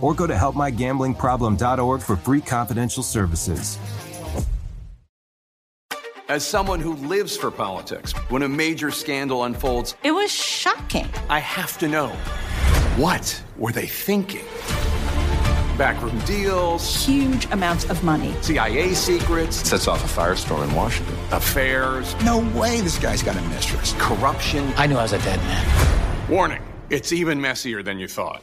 or go to helpmygamblingproblem.org for free confidential services. As someone who lives for politics, when a major scandal unfolds, it was shocking. I have to know what were they thinking? Backroom deals, huge amounts of money, CIA secrets, sets off a firestorm in Washington, affairs. No way this guy's got a mistress. Corruption. I knew I was a dead man. Warning it's even messier than you thought.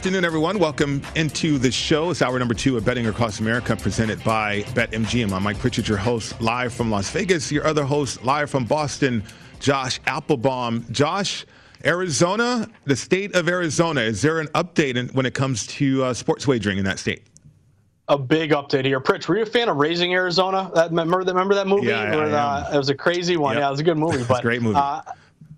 Afternoon, everyone. Welcome into the show. It's hour number two of Betting Across America, presented by BetMGM. I'm Mike Pritchard, your host, live from Las Vegas. Your other host, live from Boston, Josh Applebaum. Josh, Arizona, the state of Arizona, is there an update in, when it comes to uh, sports wagering in that state? a big update here. Pritch, were you a fan of Raising Arizona? That remember, remember that movie? Yeah, Where, uh, it was a crazy one. Yep. Yeah, it was a good movie. But great movie. Uh,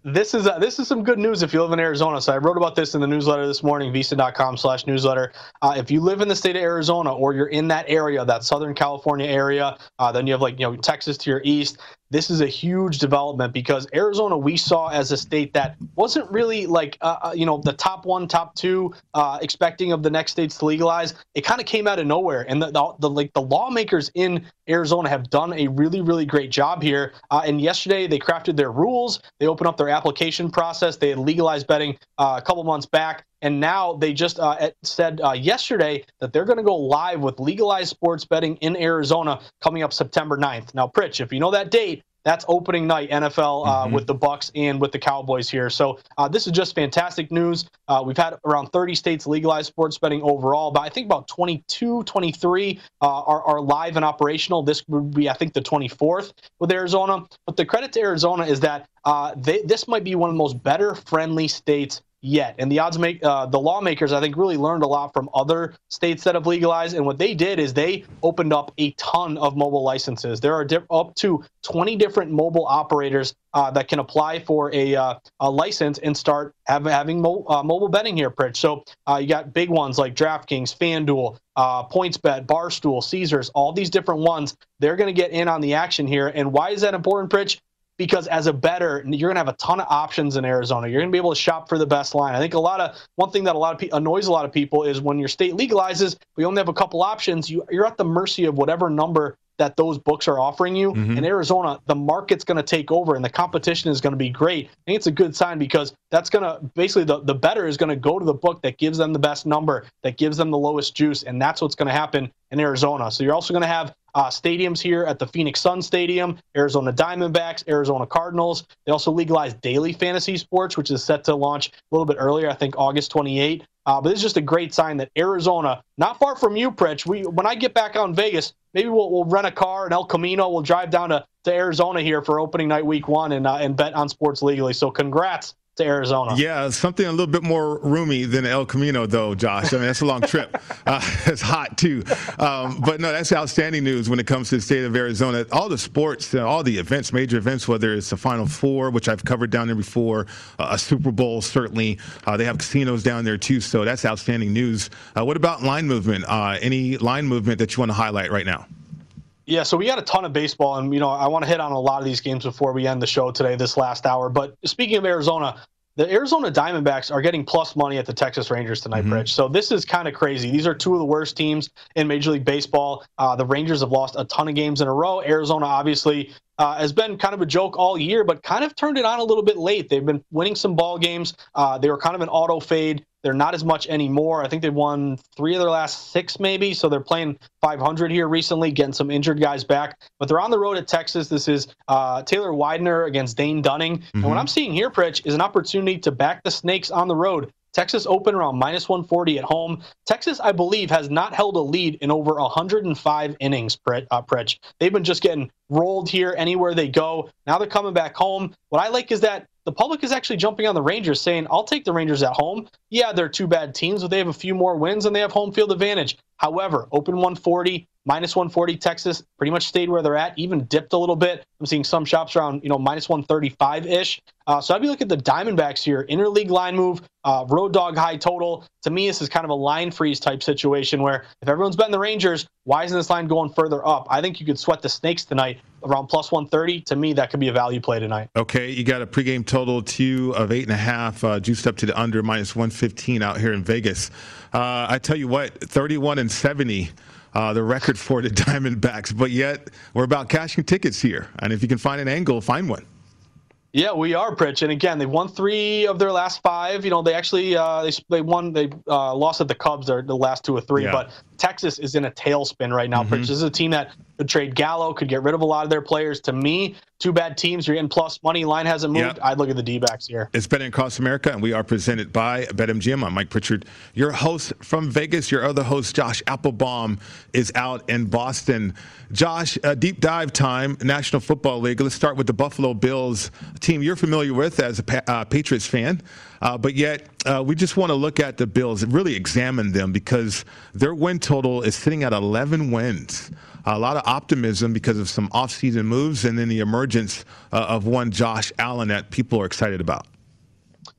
this is uh, this is some good news if you live in Arizona. So I wrote about this in the newsletter this morning, vsin.com slash newsletter. Uh, if you live in the state of Arizona or you're in that area, that Southern California area, uh, then you have like you know Texas to your east this is a huge development because Arizona we saw as a state that wasn't really like uh, uh, you know the top one, top two, uh, expecting of the next states to legalize. It kind of came out of nowhere, and the, the, the, like the lawmakers in Arizona have done a really really great job here. Uh, and yesterday they crafted their rules. They opened up their application process. They had legalized betting uh, a couple months back. And now they just uh, said uh, yesterday that they're going to go live with legalized sports betting in Arizona coming up September 9th. Now, Pritch, if you know that date, that's opening night NFL uh, mm-hmm. with the Bucks and with the Cowboys here. So uh, this is just fantastic news. Uh, we've had around 30 states legalize sports betting overall, but I think about 22, 23 uh, are, are live and operational. This would be, I think, the 24th with Arizona. But the credit to Arizona is that uh, they, this might be one of the most better friendly states yet. And the odds make uh, the lawmakers, I think, really learned a lot from other states that have legalized. And what they did is they opened up a ton of mobile licenses. There are up to 20 different mobile operators uh, that can apply for a, uh, a license and start have, having mo- uh, mobile betting here, Pritch. So uh, you got big ones like DraftKings, FanDuel, uh, PointsBet, Barstool, Caesars, all these different ones. They're going to get in on the action here. And why is that important, Pritch? Because as a better, you're going to have a ton of options in Arizona. You're going to be able to shop for the best line. I think a lot of one thing that a lot of people annoys a lot of people is when your state legalizes, we only have a couple options. You, you're at the mercy of whatever number that those books are offering you. Mm-hmm. In Arizona, the market's going to take over and the competition is going to be great. I think it's a good sign because that's going to basically the, the better is going to go to the book that gives them the best number, that gives them the lowest juice. And that's what's going to happen in Arizona. So you're also going to have uh, stadiums here at the Phoenix Sun Stadium, Arizona Diamondbacks, Arizona Cardinals. They also legalized daily fantasy sports, which is set to launch a little bit earlier, I think August 28. Uh, but this is just a great sign that Arizona, not far from you, Pritch. We when I get back in Vegas, maybe we'll, we'll rent a car in El Camino. We'll drive down to, to Arizona here for opening night week one and, uh, and bet on sports legally. So congrats to Arizona. Yeah, something a little bit more roomy than El Camino, though, Josh. I mean, that's a long trip. Uh, it's hot, too. Um, but no, that's outstanding news when it comes to the state of Arizona. All the sports, uh, all the events, major events, whether it's the Final Four, which I've covered down there before, uh, a Super Bowl, certainly. Uh, they have casinos down there, too, so that's outstanding news. Uh, what about line movement? Uh, any line movement that you want to highlight right now? Yeah, so we got a ton of baseball, and you know I want to hit on a lot of these games before we end the show today, this last hour. But speaking of Arizona, the Arizona Diamondbacks are getting plus money at the Texas Rangers tonight, mm-hmm. Rich. So this is kind of crazy. These are two of the worst teams in Major League Baseball. Uh, the Rangers have lost a ton of games in a row. Arizona, obviously, uh, has been kind of a joke all year, but kind of turned it on a little bit late. They've been winning some ball games. Uh, they were kind of an auto fade. They're not as much anymore. I think they've won three of their last six, maybe. So they're playing 500 here recently, getting some injured guys back. But they're on the road at Texas. This is uh, Taylor Widener against Dane Dunning. Mm-hmm. And what mm-hmm. I'm seeing here, Pritch, is an opportunity to back the Snakes on the road. Texas open around minus 140 at home. Texas, I believe, has not held a lead in over 105 innings, uh, Pritch. They've been just getting rolled here anywhere they go. Now they're coming back home. What I like is that the public is actually jumping on the Rangers, saying, I'll take the Rangers at home. Yeah, they're two bad teams, but they have a few more wins and they have home field advantage. However, open 140, minus 140 Texas pretty much stayed where they're at, even dipped a little bit. I'm seeing some shops around, you know, minus 135 ish. Uh, so I'd be looking at the Diamondbacks here, interleague line move, uh, road dog high total. To me, this is kind of a line freeze type situation where if everyone's betting the Rangers, why isn't this line going further up? I think you could sweat the Snakes tonight around plus 130. To me, that could be a value play tonight. Okay, you got a pregame total two of eight and a half, uh, juiced up to the under minus 115 out here in Vegas. Uh, I tell you what, 31 and 70 uh, the record for the Diamondbacks. But yet, we're about cashing tickets here. And if you can find an angle, find one. Yeah, we are, Pritch. And again, they've won three of their last five. You know, they actually uh, they they won they uh, lost at the Cubs their the last two or three. Yeah. But Texas is in a tailspin right now, mm-hmm. This is a team that could trade Gallo, could get rid of a lot of their players. To me, two bad teams. You're getting plus money. Line hasn't moved. Yep. I'd look at the D backs here. It's Betting Across America, and we are presented by BetMGM. I'm Mike Pritchard, your host from Vegas. Your other host, Josh Applebaum, is out in Boston. Josh, uh, deep dive time, National Football League. Let's start with the Buffalo Bills, team you're familiar with as a pa- uh, Patriots fan. Uh, but yet, uh, we just want to look at the Bills and really examine them because their win total is sitting at 11 wins a lot of optimism because of some offseason moves and then the emergence uh, of one Josh Allen that people are excited about.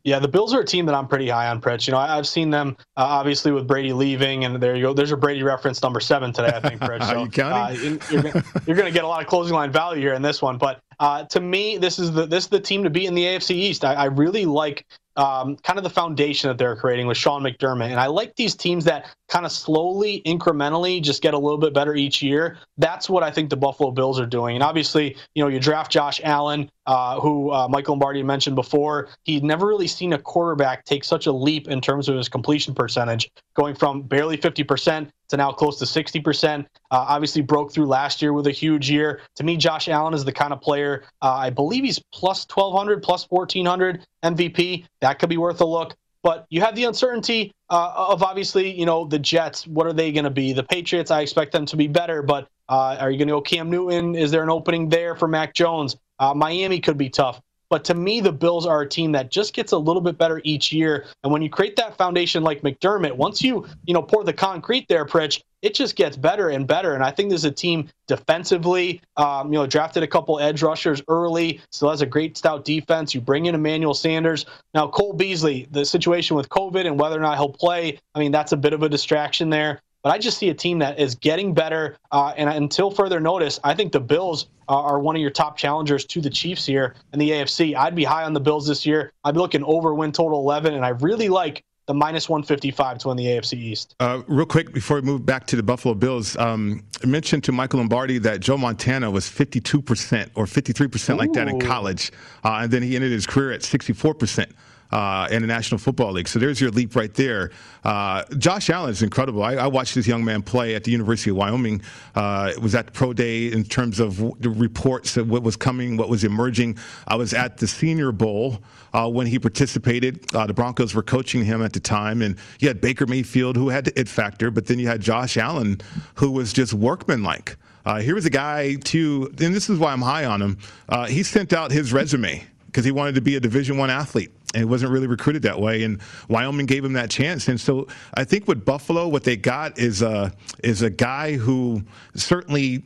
Yeah, the Bills are a team that I'm pretty high on, Pritch. You know, I, have seen them uh, obviously with Brady leaving, and there you go. There's your Brady reference number seven today, I think, Pritch. So, you counting? Uh, you're, going to get a lot of closing line value here in this one. But uh, to me, this is the this is the team to beat in the AFC East. I, I really like um, kind of the foundation that they're creating with Sean McDermott. And I like these teams that kind of slowly, incrementally just get a little bit better each year. That's what I think the Buffalo Bills are doing. And obviously, you know, you draft Josh Allen, uh, who uh, Michael Lombardi mentioned before. He'd never really seen a quarterback take such a leap in terms of his completion percentage, going from barely 50% to now close to 60%. Uh, obviously, broke through last year with a huge year. To me, Josh Allen is the kind of player, uh, I believe he's plus 1,200, plus 1,400 MVP. That could be worth a look. But you have the uncertainty uh, of obviously, you know, the Jets. What are they going to be? The Patriots, I expect them to be better, but uh, are you going to go Cam Newton? Is there an opening there for Mac Jones? Uh, Miami could be tough. But to me, the Bills are a team that just gets a little bit better each year. And when you create that foundation like McDermott, once you you know pour the concrete there, Pritch, it just gets better and better. And I think there's a team defensively, um, you know, drafted a couple edge rushers early, still has a great stout defense. You bring in Emmanuel Sanders. Now, Cole Beasley, the situation with COVID and whether or not he'll play, I mean, that's a bit of a distraction there. But I just see a team that is getting better. Uh, and until further notice, I think the Bills uh, are one of your top challengers to the Chiefs here in the AFC. I'd be high on the Bills this year. I'd be looking over win total 11, and I really like the minus 155 to win the AFC East. Uh, real quick, before we move back to the Buffalo Bills, um, I mentioned to Michael Lombardi that Joe Montana was 52% or 53% Ooh. like that in college. Uh, and then he ended his career at 64% uh, in the National Football League. So there's your leap right there. Uh, Josh Allen is incredible. I, I, watched this young man play at the University of Wyoming. Uh, it was at the pro day in terms of the reports of what was coming, what was emerging. I was at the Senior Bowl uh, when he participated. Uh, the Broncos were coaching him at the time, and you had Baker Mayfield who had the it factor, but then you had Josh Allen who was just workmanlike. Uh, here was a guy too, and this is why I'm high on him. Uh, he sent out his resume because he wanted to be a Division One athlete and he wasn't really recruited that way. And Wyoming gave him that chance. And so I think with Buffalo, what they got is a is a guy who certainly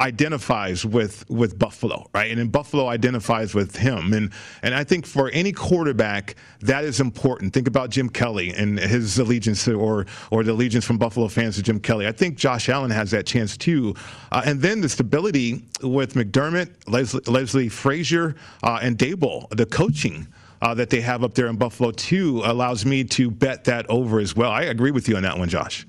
identifies with with Buffalo, right? And then Buffalo identifies with him. And and I think for any quarterback, that is important. Think about Jim Kelly and his allegiance or or the allegiance from Buffalo fans to Jim Kelly. I think Josh Allen has that chance too. Uh, and then the stability with McDermott, Leslie, Leslie Frazier, uh, and Daboll, the coaching. Uh, that they have up there in Buffalo too allows me to bet that over as well. I agree with you on that one, Josh.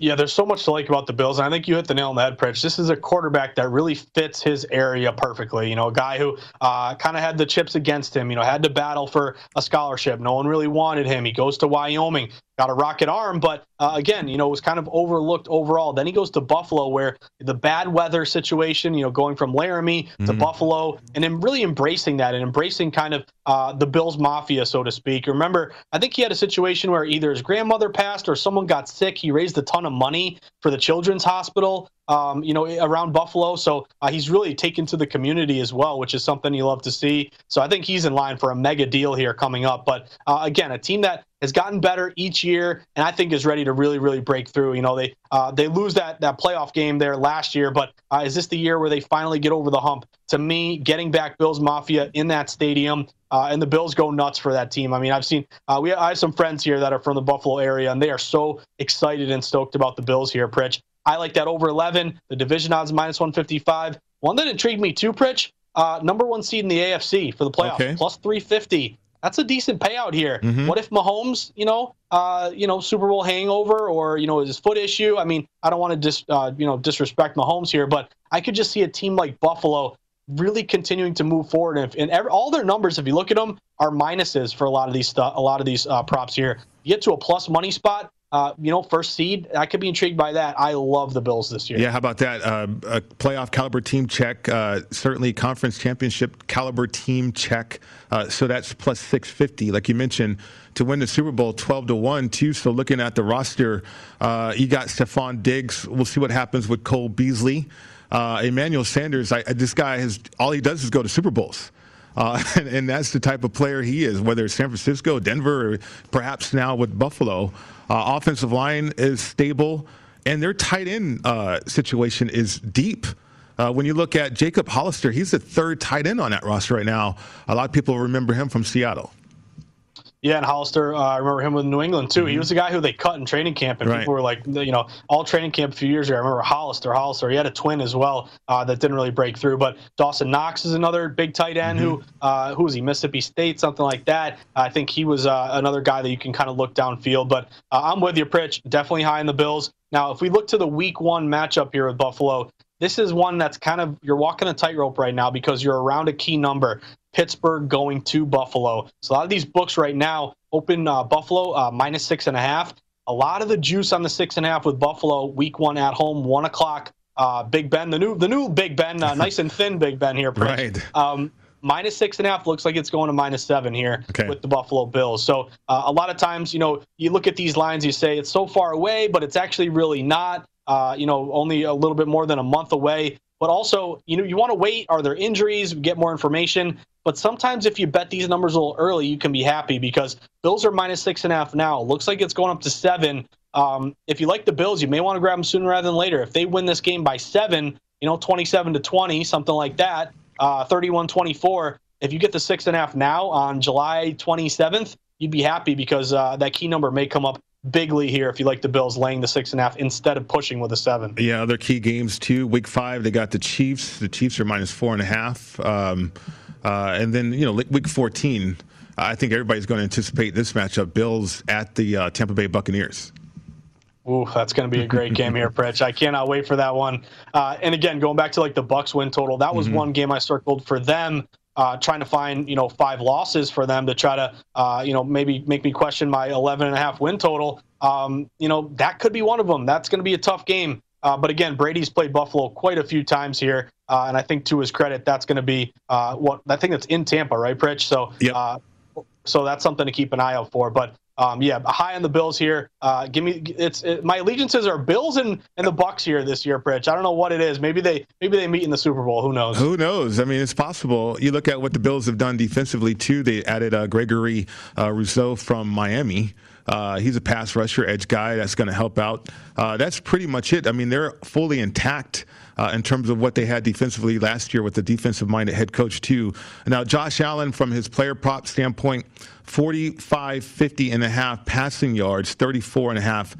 Yeah, there's so much to like about the Bills. And I think you hit the nail on the head, Pritch. This is a quarterback that really fits his area perfectly. You know, a guy who uh, kind of had the chips against him, you know, had to battle for a scholarship. No one really wanted him. He goes to Wyoming, got a rocket arm, but uh, again, you know, it was kind of overlooked overall. Then he goes to Buffalo, where the bad weather situation, you know, going from Laramie mm-hmm. to Buffalo, and then really embracing that and embracing kind of uh, the Bills mafia, so to speak. Remember, I think he had a situation where either his grandmother passed or someone got sick. He raised a ton of money for the Children's Hospital um, you know, around Buffalo. So uh, he's really taken to the community as well, which is something you love to see. So I think he's in line for a mega deal here coming up. But uh, again, a team that has gotten better each year, and I think is ready to really, really break through. You know, they uh, they lose that that playoff game there last year, but uh, is this the year where they finally get over the hump? To me, getting back Bills Mafia in that stadium, uh, and the Bills go nuts for that team. I mean, I've seen uh, we I have some friends here that are from the Buffalo area, and they are so excited and stoked about the Bills here, Pritch. I like that over 11. The division odds minus 155. One that intrigued me too, Pritch, uh, number one seed in the AFC for the playoffs, okay. plus 350. That's a decent payout here. Mm-hmm. What if Mahomes, you know, uh, you know, Super Bowl hangover or you know his foot issue? I mean, I don't want to dis, uh, you know, disrespect Mahomes here, but I could just see a team like Buffalo really continuing to move forward. And, if, and every, all their numbers, if you look at them, are minuses for a lot of these stuff, a lot of these uh, props here. You get to a plus money spot, uh, you know, first seed. I could be intrigued by that. I love the Bills this year. Yeah, how about that? Uh, a playoff caliber team check. Uh, certainly, conference championship caliber team check. Uh, so that's plus 650, like you mentioned, to win the Super Bowl 12 to 1, too. So looking at the roster, uh, you got Stefon Diggs. We'll see what happens with Cole Beasley. Uh, Emmanuel Sanders, I, this guy has all he does is go to Super Bowls. Uh, and, and, that's the type of player he is, whether it's San Francisco, Denver, or perhaps now with Buffalo. Uh, offensive line is stable, and their tight end uh, situation is deep. Uh, when you look at Jacob Hollister, he's the third tight end on that roster right now. A lot of people remember him from Seattle. Yeah, and Hollister, uh, I remember him with New England too. Mm-hmm. He was the guy who they cut in training camp, and right. people were like, you know, all training camp a few years ago. I remember Hollister, Hollister. He had a twin as well uh, that didn't really break through. But Dawson Knox is another big tight end mm-hmm. who, uh, who was he? Mississippi State, something like that. I think he was uh, another guy that you can kind of look downfield. But uh, I'm with you, Pritch. Definitely high in the Bills. Now, if we look to the Week One matchup here with Buffalo, this is one that's kind of you're walking a tightrope right now because you're around a key number. Pittsburgh going to Buffalo. So a lot of these books right now open uh, Buffalo uh, minus six and a half. A lot of the juice on the six and a half with Buffalo week one at home, one o'clock. Uh, Big Ben, the new the new Big Ben, uh, nice and thin Big Ben here. Right. Um, minus six and a half looks like it's going to minus seven here okay. with the Buffalo Bills. So uh, a lot of times, you know, you look at these lines, you say it's so far away, but it's actually really not. Uh, you know, only a little bit more than a month away. But also, you know, you want to wait. Are there injuries? Get more information. But sometimes if you bet these numbers a little early, you can be happy because Bills are minus six and a half now. Looks like it's going up to seven. Um, if you like the Bills, you may want to grab them sooner rather than later. If they win this game by seven, you know, 27 to 20, something like that, uh, 31 24, if you get the six and a half now on July 27th, you'd be happy because uh, that key number may come up bigly here if you like the Bills laying the six and a half instead of pushing with a seven. Yeah, other key games too. Week five, they got the Chiefs. The Chiefs are minus four and a half. Um, uh, and then, you know, week 14, I think everybody's going to anticipate this matchup Bills at the uh, Tampa Bay Buccaneers. Ooh, that's going to be a great game here, Pritch. I cannot wait for that one. Uh, and again, going back to like the Bucks win total, that was mm-hmm. one game I circled for them uh, trying to find you know five losses for them to try to uh, you know maybe make me question my 11 and a half win total. Um, you know that could be one of them. That's going to be a tough game. Uh, but again, Brady's played Buffalo quite a few times here, uh, and I think to his credit, that's going to be uh, what I think that's in Tampa, right, Pritch? So, yep. Uh, so that's something to keep an eye out for. But um, yeah, high on the Bills here. Uh, give me it's it, my allegiances are Bills and, and the Bucks here this year, Pritch. I don't know what it is. Maybe they maybe they meet in the Super Bowl. Who knows? Who knows? I mean, it's possible. You look at what the Bills have done defensively too. They added uh, Gregory uh, Rousseau from Miami. Uh, he's a pass rusher, edge guy that's going to help out. Uh, that's pretty much it. I mean, they're fully intact. Uh, in terms of what they had defensively last year with the defensive minded head coach, too. Now, Josh Allen, from his player prop standpoint, 45, 50 and a half passing yards, 34 and a half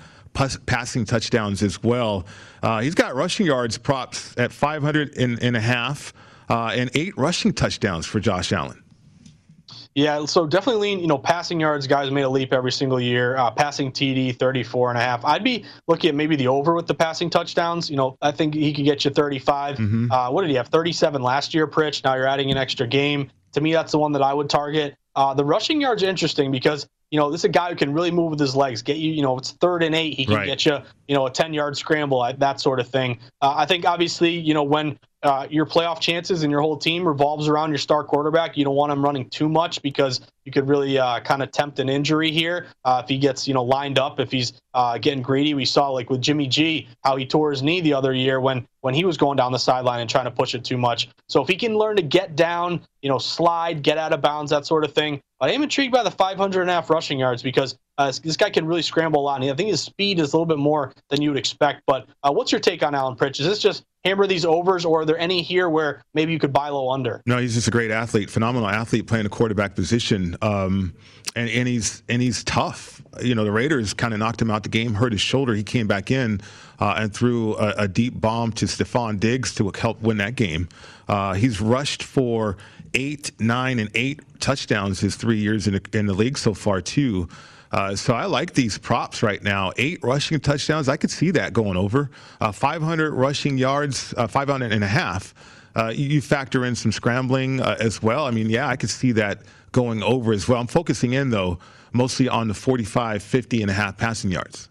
passing touchdowns as well. Uh, he's got rushing yards props at 500 and, and a half uh, and eight rushing touchdowns for Josh Allen. Yeah, so definitely lean, you know, passing yards, guys made a leap every single year. Uh, passing TD, 34 and a half. I'd be looking at maybe the over with the passing touchdowns. You know, I think he could get you 35. Mm-hmm. Uh, what did he have? 37 last year, Pritch. Now you're adding an extra game. To me, that's the one that I would target. Uh, the rushing yards are interesting because you know, this is a guy who can really move with his legs. Get you, you know, it's third and eight. He can right. get you, you know, a 10 yard scramble, that sort of thing. Uh, I think obviously, you know, when uh, your playoff chances and your whole team revolves around your star quarterback, you don't want him running too much because you could really uh, kind of tempt an injury here uh, if he gets, you know, lined up. If he's uh, getting greedy, we saw like with Jimmy G how he tore his knee the other year when when he was going down the sideline and trying to push it too much. So if he can learn to get down, you know, slide, get out of bounds, that sort of thing, I am intrigued by the 500 and a half rushing yards because uh, this guy can really scramble a lot. And I think his speed is a little bit more than you would expect. But uh, what's your take on Allen Pritch? Is this just hammer these overs, or are there any here where maybe you could buy low under? No, he's just a great athlete, phenomenal athlete playing a quarterback position, um, and, and he's and he's tough. You know, the Raiders kind of knocked him out the game, hurt his shoulder. He came back in uh, and threw a, a, deep bomb to Stefon Diggs to help win that game. Uh, he's rushed for eight, nine, and eight touchdowns his three years in, in the league so far, too. Uh, so I like these props right now. Eight rushing touchdowns. I could see that going over. Uh, 500 rushing yards, uh, 500 and a half. Uh, you factor in some scrambling uh, as well. I mean, yeah, I could see that going over as well. I'm focusing in, though, mostly on the 45, 50 and a half passing yards.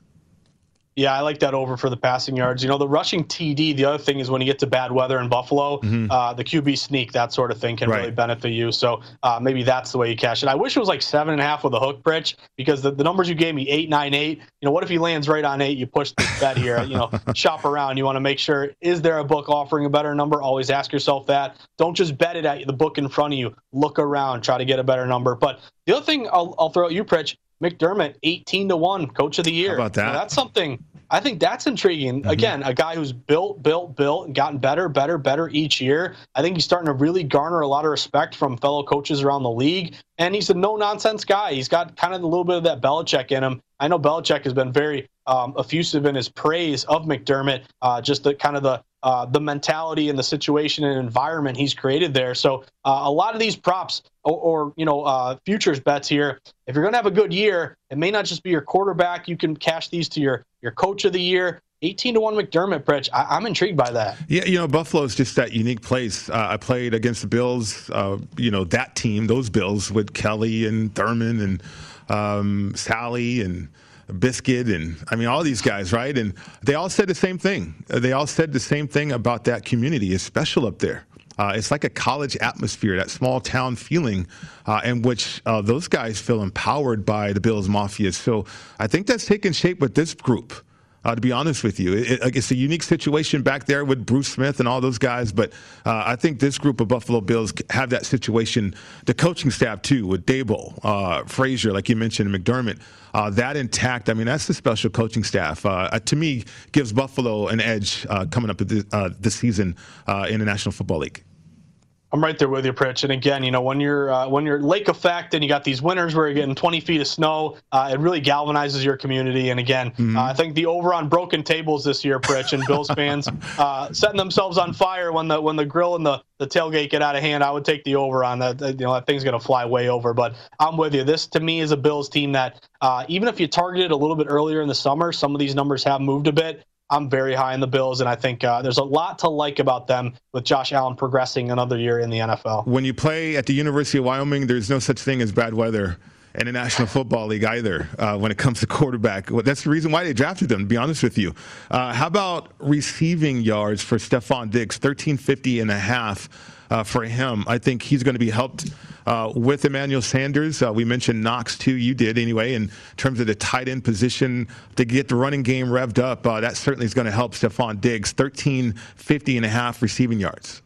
Yeah, I like that over for the passing yards. You know, the rushing TD, the other thing is when you get to bad weather in Buffalo, mm-hmm. uh, the QB sneak, that sort of thing can right. really benefit you. So uh, maybe that's the way you cash it. I wish it was like seven and a half with a hook, Pritch, because the, the numbers you gave me, eight, nine, eight. You know, what if he lands right on eight? You push the bet here. You know, shop around. You want to make sure, is there a book offering a better number? Always ask yourself that. Don't just bet it at the book in front of you. Look around, try to get a better number. But the other thing I'll, I'll throw at you, Pritch, McDermott, 18 to 1, coach of the year. How about that? that's something I think that's intriguing. Mm-hmm. Again, a guy who's built, built, built, and gotten better, better, better each year. I think he's starting to really garner a lot of respect from fellow coaches around the league. And he's a no nonsense guy. He's got kind of a little bit of that Belichick in him. I know Belichick has been very um, effusive in his praise of McDermott, uh, just the kind of the uh, the mentality and the situation and environment he's created there. So uh, a lot of these props or, or you know uh, futures bets here, if you're going to have a good year, it may not just be your quarterback. You can cash these to your your coach of the year. 18 to 1 McDermott, Pritch. I, am intrigued by that. Yeah, you know, Buffalo's just that unique place. Uh, I played against the Bills, uh, you know, that team, those Bills with Kelly and Thurman and um, Sally and Biscuit, and I mean, all these guys, right? And they all said the same thing. They all said the same thing about that community. It's special up there. Uh, it's like a college atmosphere, that small town feeling, uh, in which uh, those guys feel empowered by the Bills Mafia. So I think that's taken shape with this group. Uh, to be honest with you, it, it, it's a unique situation back there with Bruce Smith and all those guys. But uh, I think this group of Buffalo Bills have that situation. The coaching staff too, with Daboll, uh, Frazier, like you mentioned, McDermott uh, that intact. I mean, that's the special coaching staff. Uh, uh to me, gives Buffalo an edge uh, coming up this, this season in the National Football League. I'm right there with you, Pritch. And again, you know, when you're uh, when you're lake effect and you got these winters where you're getting 20 feet of snow, uh, it really galvanizes your community. And again, mm-hmm. uh, I think the over on broken tables this year, Pritch, and Bills fans uh, setting themselves on fire when the when the grill and the, the tailgate get out of hand. I would take the over on that. You know, that thing's going to fly way over. But I'm with you. This to me is a Bills team that uh, even if you targeted a little bit earlier in the summer, some of these numbers have moved a bit. I'm very high in the Bills, and I think uh, there's a lot to like about them with Josh Allen progressing another year in the NFL. When you play at the University of Wyoming, there's no such thing as bad weather in the National Football League either uh, when it comes to quarterback. Well, that's the reason why they drafted them, to be honest with you. Uh, how about receiving yards for Stefon Diggs, 1350 and a half uh, for him? I think he's going to be helped uh, with Emmanuel Sanders. Uh, we mentioned Knox too. You did anyway. In terms of the tight end position to get the running game revved up, uh, that certainly is going to help Stefon Diggs. 1350 and a half receiving yards.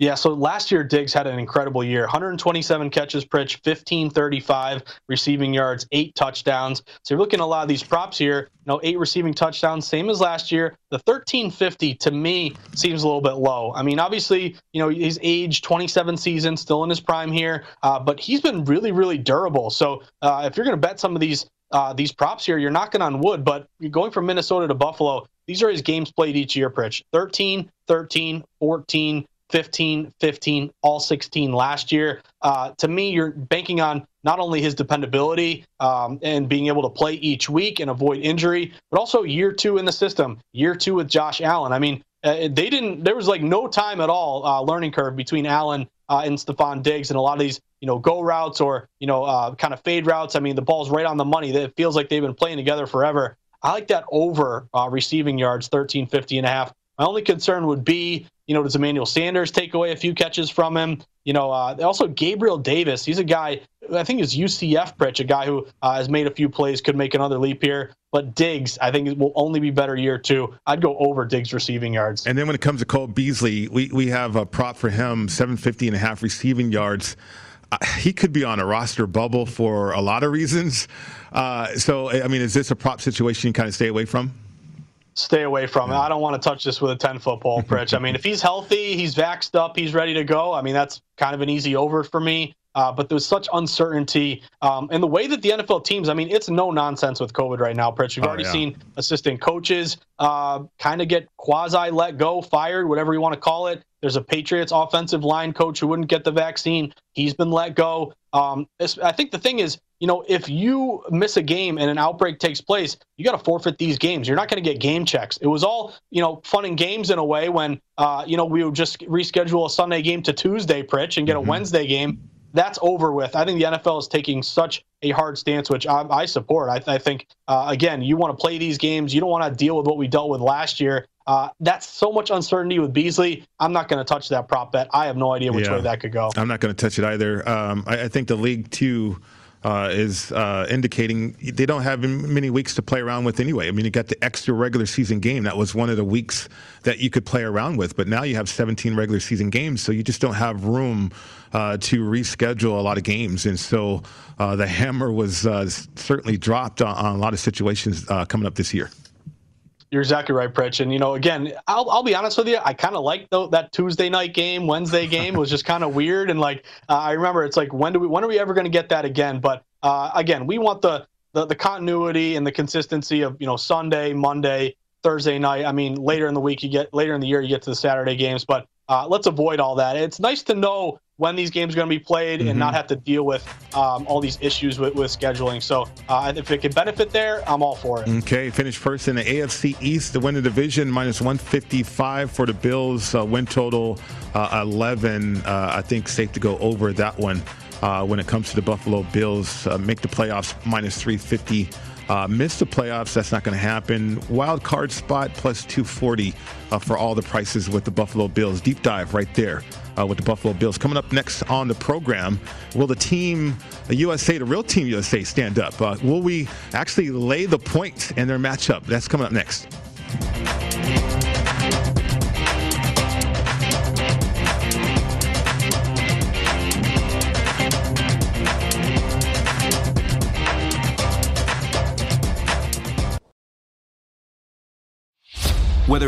Yeah, so last year Diggs had an incredible year. 127 catches, Pritch, 1535 receiving yards, eight touchdowns. So you're looking at a lot of these props here. You know, eight receiving touchdowns, same as last year. The 1350 to me seems a little bit low. I mean, obviously, you know, he's age 27 season, still in his prime here, uh, but he's been really, really durable. So uh, if you're going to bet some of these uh, these props here, you're knocking on wood, but you're going from Minnesota to Buffalo. These are his games played each year, Pritch. 13, 13, 14, 15, 15, all 16 last year. Uh, to me, you're banking on not only his dependability um, and being able to play each week and avoid injury, but also year two in the system, year two with Josh Allen. I mean, uh, they didn't, there was like no time at all uh, learning curve between Allen uh, and Stefon Diggs and a lot of these, you know, go routes or, you know, uh, kind of fade routes. I mean, the ball's right on the money. It feels like they've been playing together forever. I like that over uh, receiving yards, 13, 50 and a half. My only concern would be, you know, does Emmanuel Sanders take away a few catches from him? You know, uh, also Gabriel Davis. He's a guy, I think is UCF Pritch, a guy who uh, has made a few plays, could make another leap here. But Diggs, I think, will only be better year two. I'd go over Diggs receiving yards. And then when it comes to Cole Beasley, we, we have a prop for him, 750 and a half receiving yards. Uh, he could be on a roster bubble for a lot of reasons. Uh, so, I mean, is this a prop situation you kind of stay away from? Stay away from it. I don't want to touch this with a 10 foot pole, Pritch. I mean, if he's healthy, he's vaxxed up, he's ready to go. I mean, that's kind of an easy over for me. Uh, but there's such uncertainty. Um, and the way that the NFL teams, I mean, it's no nonsense with COVID right now, Pritch. We've oh, already yeah. seen assistant coaches uh, kind of get quasi let go, fired, whatever you want to call it. There's a Patriots offensive line coach who wouldn't get the vaccine. He's been let go. Um, I think the thing is, you know, if you miss a game and an outbreak takes place, you got to forfeit these games. You're not going to get game checks. It was all, you know, fun and games in a way when, uh, you know, we would just reschedule a Sunday game to Tuesday, Pritch, and get mm-hmm. a Wednesday game. That's over with. I think the NFL is taking such a hard stance, which I, I support. I, I think, uh, again, you want to play these games. You don't want to deal with what we dealt with last year. Uh, that's so much uncertainty with Beasley. I'm not going to touch that prop bet. I have no idea which yeah. way that could go. I'm not going to touch it either. Um, I, I, think the league too uh, is uh, indicating they don't have many weeks to play around with anyway. I mean, you got the extra regular season game. That was one of the weeks that you could play around with, but now you have 17 regular season games, so you just don't have room uh, to reschedule a lot of games. And so uh, the hammer was uh, certainly dropped on, on, a lot of situations uh, coming up this year. You're exactly right, Pritch. And, you know, again, I'll, I'll be honest with you. I kind of liked that Tuesday night game, Wednesday game was just kind of weird. And, like, uh, I remember it's like, when do we, when are we ever going to get that again? But, uh, again, we want the, the, the continuity and the consistency of, you know, Sunday, Monday, Thursday night. I mean, later in the week, you get, later in the year, you get to the Saturday games. But uh, let's avoid all that. It's nice to know when these games are going to be played mm-hmm. and not mm-hmm. have to deal with um, all these issues with, with scheduling. So uh, if it can benefit there, I'm all for it. Okay, finish first in the AFC East to win the division, minus 155 for the Bills. Uh, win total uh, 11. Uh, I think safe to go over that one. Uh, when it comes to the Buffalo Bills, uh, make the playoffs minus 350. Uh, miss the playoffs, that's not going to happen. Wild card spot plus 240 uh, for all the prices with the Buffalo Bills. Deep dive right there uh, with the Buffalo Bills. Coming up next on the program, will the team, the USA, the real team USA, stand up? Uh, will we actually lay the points in their matchup? That's coming up next.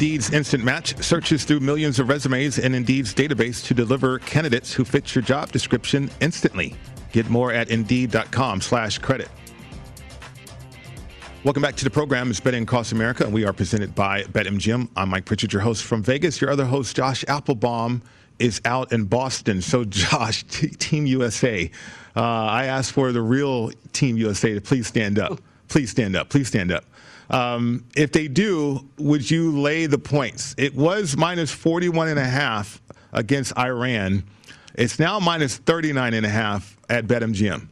Indeed's Instant Match searches through millions of resumes in Indeed's database to deliver candidates who fit your job description instantly. Get more at Indeed.com slash credit. Welcome back to the program. It's Betting Across America, and we are presented by BetMGM. I'm Mike Pritchard, your host from Vegas. Your other host, Josh Applebaum, is out in Boston. So, Josh, Team USA, uh, I asked for the real Team USA to please stand up. Please stand up. Please stand up. Um, if they do, would you lay the points? It was minus 41 and a half against Iran. It's now minus 39 and a half at BetMGM.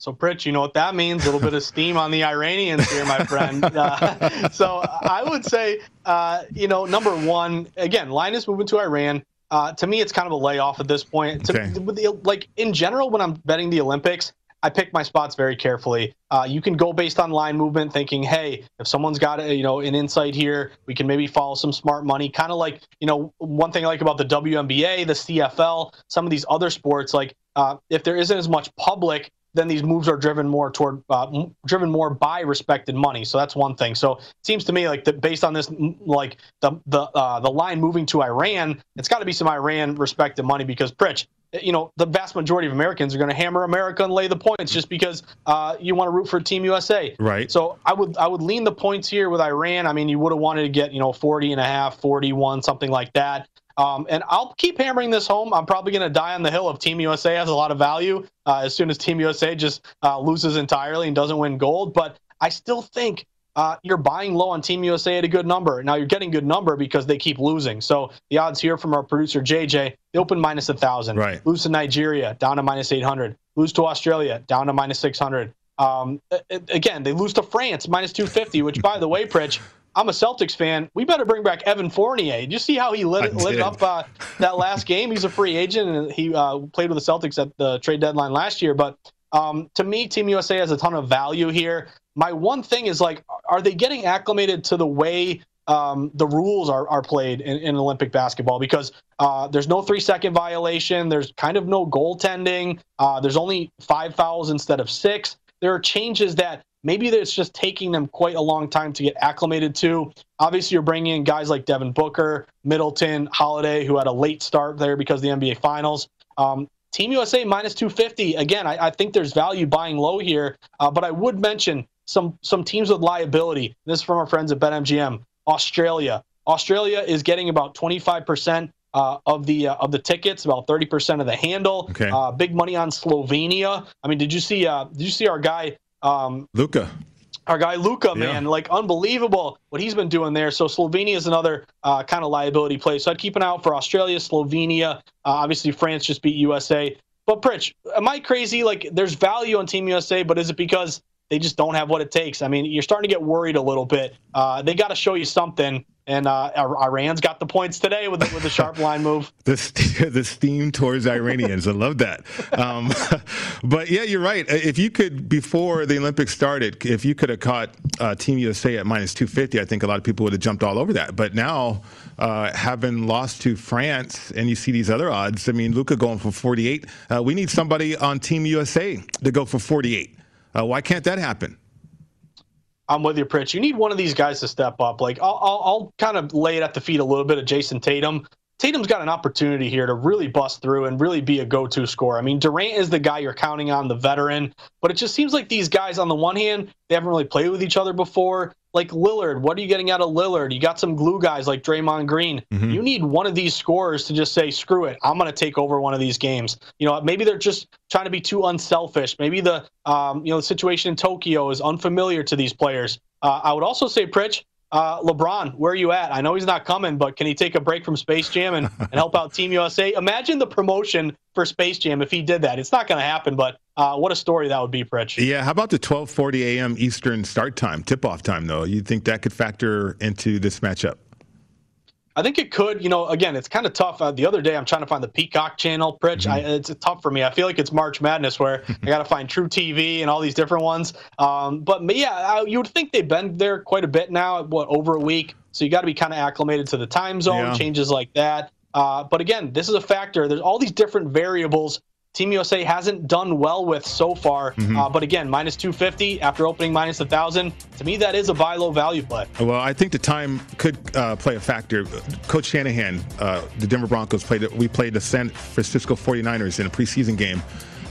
So, Pritch, you know what that means? A little bit of steam on the Iranians here, my friend. Uh, so, I would say, uh, you know, number one, again, line is moving to Iran. Uh, to me, it's kind of a layoff at this point. Okay. To, like in general, when I'm betting the Olympics, I pick my spots very carefully. Uh, you can go based on line movement, thinking, hey, if someone's got a, you know an insight here, we can maybe follow some smart money. Kind of like you know one thing I like about the WNBA, the CFL, some of these other sports. Like uh, if there isn't as much public, then these moves are driven more toward uh, m- driven more by respected money. So that's one thing. So it seems to me like that based on this, like the the uh, the line moving to Iran, it's got to be some Iran respected money because Pritch, you know, the vast majority of Americans are going to hammer America and lay the points just because uh, you want to root for Team USA. Right. So I would I would lean the points here with Iran. I mean, you would have wanted to get, you know, 40 and a half, 41, something like that. Um, and I'll keep hammering this home. I'm probably going to die on the hill of Team USA has a lot of value uh, as soon as Team USA just uh, loses entirely and doesn't win gold. But I still think uh, you're buying low on Team USA at a good number. Now you're getting good number because they keep losing. So the odds here from our producer JJ, they open minus a thousand. Right. Lose to Nigeria, down to minus 800. Lose to Australia, down to minus 600. Um, again, they lose to France, minus 250. Which, by the way, Pritch, I'm a Celtics fan. We better bring back Evan Fournier. Did you see how he lit, lit up uh, that last game? He's a free agent and he uh, played with the Celtics at the trade deadline last year. But um, to me, Team USA has a ton of value here. My one thing is like, are they getting acclimated to the way um, the rules are, are played in, in Olympic basketball? Because uh, there's no three second violation. There's kind of no goaltending. Uh, there's only five fouls instead of six. There are changes that maybe it's just taking them quite a long time to get acclimated to. Obviously, you're bringing in guys like Devin Booker, Middleton, Holiday, who had a late start there because of the NBA Finals. Um, Team USA minus 250. Again, I, I, think there's value buying low here, uh, but I would mention some some teams with liability. This is from our friends at BetMGM. Australia. Australia is getting about 25 percent uh, of the uh, of the tickets, about 30 percent of the handle. Okay. Uh, big money on Slovenia. I mean, did you see? Uh, did you see our guy um, Luka? Our guy Yeah. man, like unbelievable what he's been doing there. So Slovenia is another uh, kind of liability play. So I'd keep an eye out for Australia, Slovenia. Uh, obviously, France just beat USA. but Pritch, am I crazy? Like, there's value on Team USA, but is it because they just don't have what it takes? I mean, you're starting to get worried a little bit. Uh, they got to show you something. And uh, Iran's got the points today with the, with the sharp line move. the the steam towards Iranians, I love that. Um, but yeah, you're right. If you could before the Olympics started, if you could have caught uh, Team USA at minus 250, I think a lot of people would have jumped all over that. But now, uh, having lost to France, and you see these other odds. I mean, Luka going for 48. Uh, we need somebody on Team USA to go for 48. Uh, why can't that happen? I'm with you, Pritch. You need one of these guys to step up. Like I'll, I'll, I'll, kind of lay it at the feet a little bit of Jayson Tatum. Tatum's got an opportunity here to really bust through and really be a go-to scorer. I mean, Durant is the guy you're counting on, the veteran, but it just seems like these guys, on the one hand, they haven't really played with each other before. Like Lillard, what are you getting out of Lillard? You got some glue guys like Draymond Green. Mm-hmm. You need one of these scorers to just say, "Screw it, I'm going to take over one of these games." You know, maybe they're just trying to be too unselfish. Maybe the um, you know the situation in Tokyo is unfamiliar to these players. Uh, I would also say, Pritch, uh, LeBron, where are you at? I know he's not coming, but can he take a break from Space Jam and, and help out Team USA? Imagine the promotion for Space Jam if he did that. It's not going to happen, but uh, what a story that would be, Pritch. Yeah, how about the 12:40 a.m. Eastern start time, tip-off time, though? You think that could factor into this matchup? I think it could. You know, again, it's kind of tough. Uh, the other day, I'm trying to find the Peacock channel, Pritch. Mm-hmm. I, it's tough for me. I feel like it's March Madness where I got to find truTV and all these different ones. Um, but yeah, I, you would think they've been there quite a bit now, what, over a week. So you got to be kind of acclimated to the time zone, yeah. changes like that. Uh, but again, this is a factor. There's all these different variables Team USA hasn't done well with so far. Mm-hmm. Uh, but again, minus 250 after opening minus 1,000. To me, that is a buy low value play. Well, I think the time could uh, play a factor. Coach Shanahan, uh, the Denver Broncos played. We played the San Francisco 49ers in a preseason game.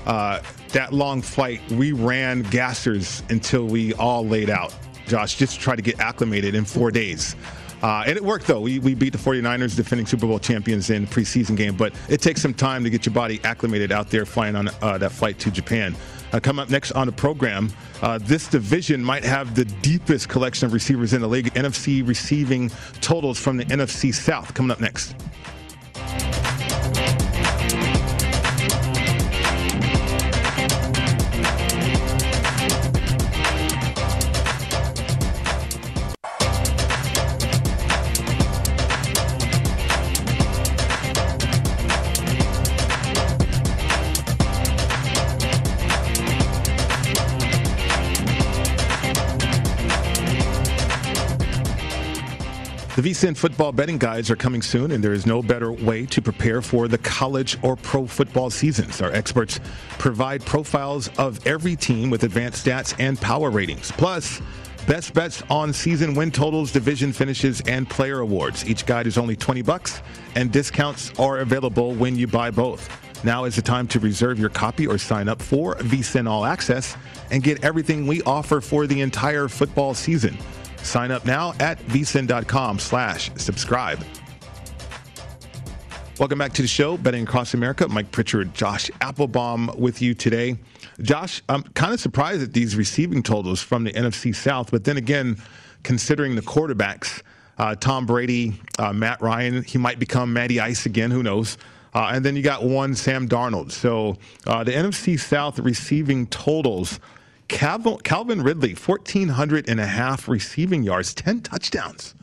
Uh, that long flight, we ran gassers until we all laid out. Josh, just to try to get acclimated in four days. Uh, and it worked, though. We, we beat the 49ers, defending Super Bowl champions in preseason game. But it takes some time to get your body acclimated out there flying on uh, that flight to Japan. Uh, come up next on the program, uh, this division might have the deepest collection of receivers in the league. NFC receiving totals from the NFC South. Coming up next. The VSIN football betting guides are coming soon, and there is no better way to prepare for the college or pro football seasons. Our experts provide profiles of every team with advanced stats and power ratings. Plus, best bets on season win totals, division finishes, and player awards. Each guide is only 20 bucks, and discounts are available when you buy both. Now is the time to reserve your copy or sign up for VSIN All Access and get everything we offer for the entire football season. Sign up now at vsin.com slash subscribe. Welcome back to the show, Betting Across America. Mike Pritchard, Josh Applebaum with you today. Josh, I'm kind of surprised at these receiving totals from the NFC South, but then again, considering the quarterbacks, uh, Tom Brady, uh, Matt Ryan, he might become Matty Ice again, who knows? Uh, and then you got one Sam Darnold. So uh, the NFC South receiving totals Calvin, Calvin Ridley, 1,400 and a half receiving yards, 10 touchdowns.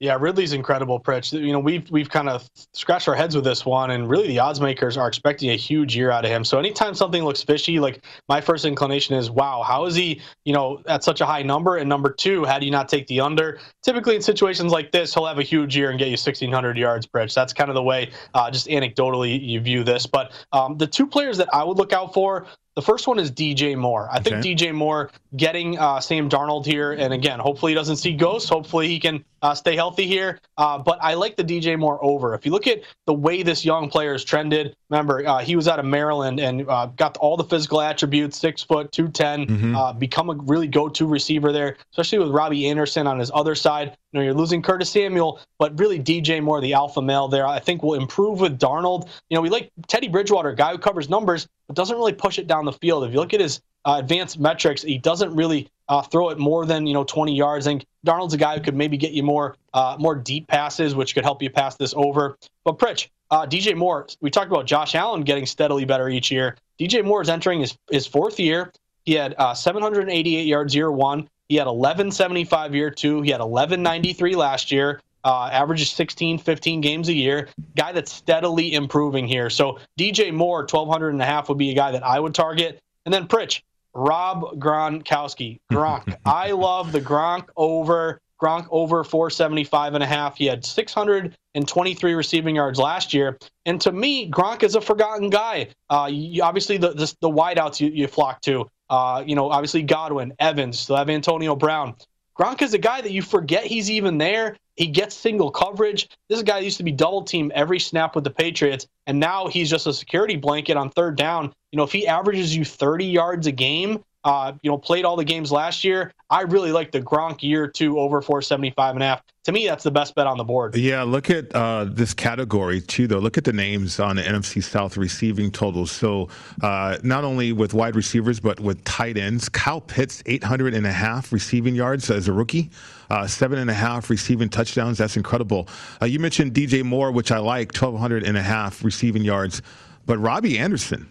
Yeah, Ridley's incredible, Pritch. You know, we've we've kind of scratched our heads with this one, and really the odds makers are expecting a huge year out of him. So anytime something looks fishy, like my first inclination is, wow, how is he, you know, at such a high number? And number two, how do you not take the under? Typically in situations like this, he'll have a huge year and get you 1,600 yards, Pritch. That's kind of the way, uh, just anecdotally, you view this. But um, the two players that I would look out for, the first one is DJ Moore. I think. DJ Moore getting uh, Sam Darnold here, and again, hopefully he doesn't see ghosts. Hopefully he can uh, stay healthy here. Uh, but I like the DJ Moore over. If you look at the way this young player has trended, remember uh, he was out of Maryland and uh, got all the physical attributes, six foot, two ten, mm-hmm. Uh, become a really go-to receiver there, especially with Robbie Anderson on his other side. You know, you're losing Curtis Samuel, but really DJ Moore, the alpha male there, I think will improve with Darnold. You know, we like Teddy Bridgewater, guy who covers numbers, but doesn't really push it down the field. If you look at his uh, advanced metrics, he doesn't really uh, throw it more than you know 20 yards. Think Darnold's a guy who could maybe get you more uh, more deep passes, which could help you pass this over. But Pritch, uh, DJ Moore, we talked about Josh Allen getting steadily better each year. DJ Moore is entering his, his fourth year. He had uh, 788 yards year one. He had 1175 year two. He had 1193 last year. Uh, averages 16, 15 games a year. Guy that's steadily improving here. So DJ Moore, 1200 and a half would be a guy that I would target. And then Pritch, Rob Gronkowski. Gronk. I love the Gronk over. Gronk over 475 and a half. He had 623 receiving yards last year. And to me, Gronk is a forgotten guy. Uh, you, obviously, the, the, the wideouts you, you flock to, uh, you know, obviously Godwin, Evans, still have Antonio Brown. Gronk is a guy that you forget he's even there. He gets single coverage. This guy used to be double team every snap with the Patriots, and now he's just a security blanket on third down. You know, if he averages you 30 yards a game, uh, you know, played all the games last year. I really like the Gronk year two over 475 and a half. To me, that's the best bet on the board. Yeah, look at uh, this category too, though. Look at the names on the NFC South receiving totals. So uh, not only with wide receivers, but with tight ends. Kyle Pitts, 800 and a half receiving yards as a rookie. Uh, seven and a half receiving touchdowns. That's incredible. Uh, you mentioned DJ Moore, which I like, 1,200 and a half receiving yards. But Robbie Anderson,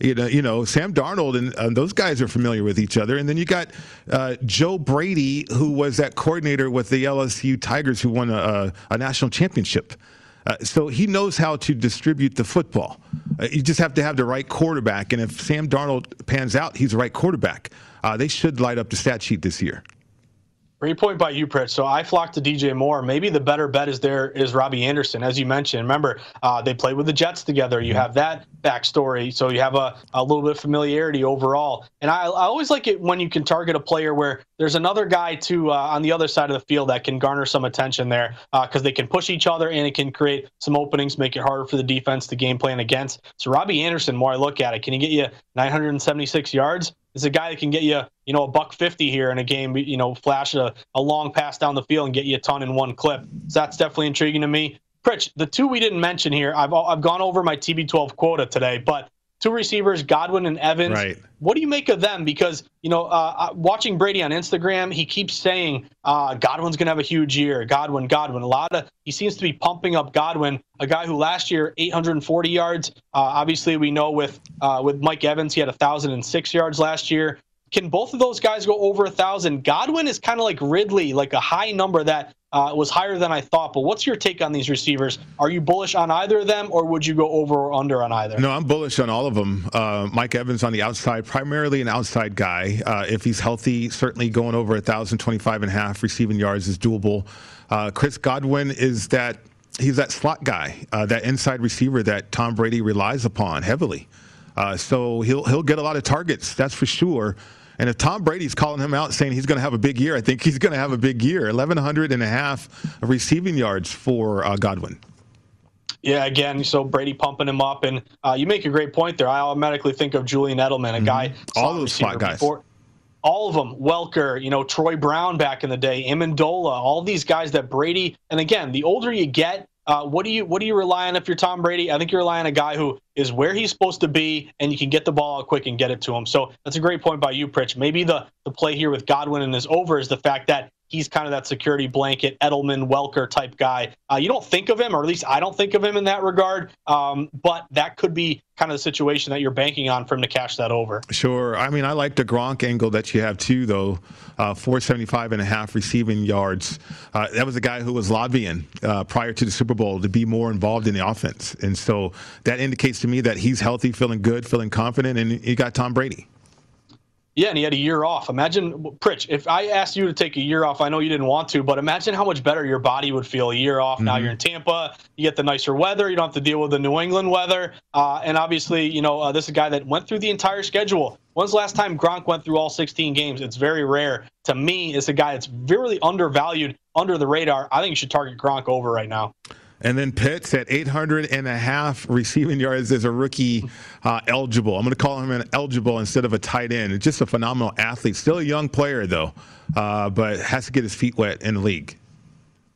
you know, you know, Sam Darnold and those guys are familiar with each other. And then you got uh, Joe Brady, who was that coordinator with the LSU Tigers, who won a, a national championship. Uh, so he knows how to distribute the football. Uh, you just have to have the right quarterback. And if Sam Darnold pans out, he's the right quarterback. Uh, they should light up the stat sheet this year. Great point by you, Pritch. So I flocked to DJ Moore. Maybe the better bet is there is Robbie Anderson, as you mentioned. Remember, uh, they played with the Jets together. You have that backstory, so you have a, a little bit of familiarity overall. And I, I always like it when you can target a player where there's another guy to uh, on the other side of the field that can garner some attention there because uh, they can push each other and it can create some openings, make it harder for the defense to game plan against. So Robbie Anderson, more I look at it, can he get you 976 yards? Is a guy that can get you, you know, a buck fifty here in a game. You know, flash a, a long pass down the field and get you a ton in one clip. So that's definitely intriguing to me. Pritch, the two we didn't mention here, I've I've gone over my TB12 quota today, but two receivers, Godwin and Evans. Right. What do you make of them? Because you know, uh, uh watching Brady on Instagram, he keeps saying uh, Godwin's going to have a huge year. Godwin, Godwin. A lot of he seems to be pumping up Godwin, a guy who last year 840 yards. Uh, obviously, we know with uh, with Mike Evans, he had 1,006 yards last year. Can both of those guys go over a thousand? Godwin is kind of like Ridley, like a high number that uh, was higher than I thought. But what's your take on these receivers? Are you bullish on either of them, or would you go over or under on either? No, I'm bullish on all of them. Uh, Mike Evans on the outside, primarily an outside guy. Uh, if he's healthy, certainly going over 1,025 and a half receiving yards is doable. Uh, Chris Godwin is that he's that slot guy, uh, that inside receiver that Tom Brady relies upon heavily. Uh, so he'll he'll get a lot of targets, that's for sure. And if Tom Brady's calling him out saying he's going to have a big year, I think he's going to have a big year. 1,100 and a half receiving yards for uh, Godwin. Yeah, again, so Brady pumping him up, and uh, you make a great point there. I automatically think of Julian Edelman, a mm-hmm. guy, all those slot guys. Before. All of them, Welker, you know, Troy Brown back in the day, Amendola, all these guys that Brady, and again, the older you get, uh, what do you what do you rely on if you're Tom Brady? I think you're relying on a guy who is where he's supposed to be, and you can get the ball out quick and get it to him. So that's a great point by you, Pritch. Maybe the the play here with Godwin and his over is the fact that he's kind of that security blanket, Edelman, Welker type guy. Uh, you don't think of him, or at least I don't think of him in that regard. Um, but that could be kind of the situation that you're banking on for him to cash that over. Sure. I mean, I like the Gronk angle that you have too, though. Uh, 475 and a half receiving yards. Uh, that was a guy who was lobbying uh, prior to the Super Bowl to be more involved in the offense. And so that indicates to me that he's healthy, feeling good, feeling confident, and he got Tom Brady. Yeah, and he had a year off. Imagine, Pritch, if I asked you to take a year off, I know you didn't want to, but imagine how much better your body would feel a year off. Mm-hmm. Now you're in Tampa, you get the nicer weather, you don't have to deal with the New England weather. Uh, and obviously, you know, uh, this is a guy that went through the entire schedule. When's the last time Gronk went through all 16 games? It's very rare. To me, it's a guy that's really undervalued, under the radar. I think you should target Gronk over right now. And then Pitts at 800 and a half receiving yards as a rookie uh, eligible. I'm going to call him an eligible instead of a tight end. It's just a phenomenal athlete. Still a young player, though, uh, but has to get his feet wet in the league.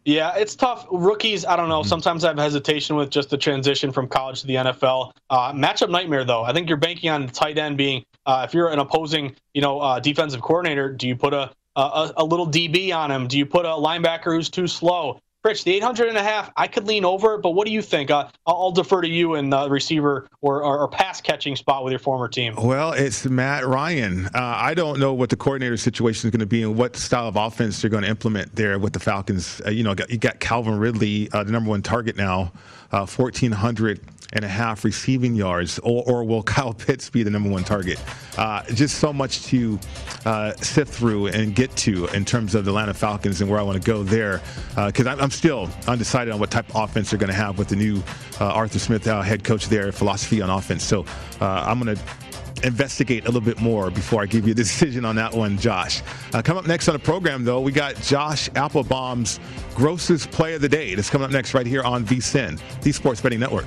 Yeah, it's tough. Rookies, I don't know. Sometimes I have hesitation with just the transition from college to the NFL. Uh, matchup nightmare, though. I think you're banking on the tight end being, uh, if you're an opposing, you know, uh, defensive coordinator, do you put a, a a little DB on him? Do you put a linebacker who's too slow? Rich, the 800 and a half, I could lean over, but what do you think? Uh, I'll, defer to you in the receiver or, or, or, pass catching spot with your former team. Well, it's Matt Ryan. Uh, I don't know what the coordinator situation is going to be and what style of offense they're going to implement there with the Falcons. Uh, you know, you got Calvin Ridley, uh, the number one target now, 1,400 uh, and a half receiving yards, or, or will Kyle Pitts be the number one target? Uh, just so much to uh, sift through and get to in terms of the Atlanta Falcons and where I want to go there, because uh, I'm, still undecided on what type of offense they're going to have with the new uh, Arthur Smith uh, head coach there, philosophy on offense. So I'm going to investigate a little bit more before I give you a decision on that one, Josh. Uh, come up next on the program, though, we got Josh Applebaum's grossest play of the day. That's coming up next right here on VSIN, the Sports Betting Network.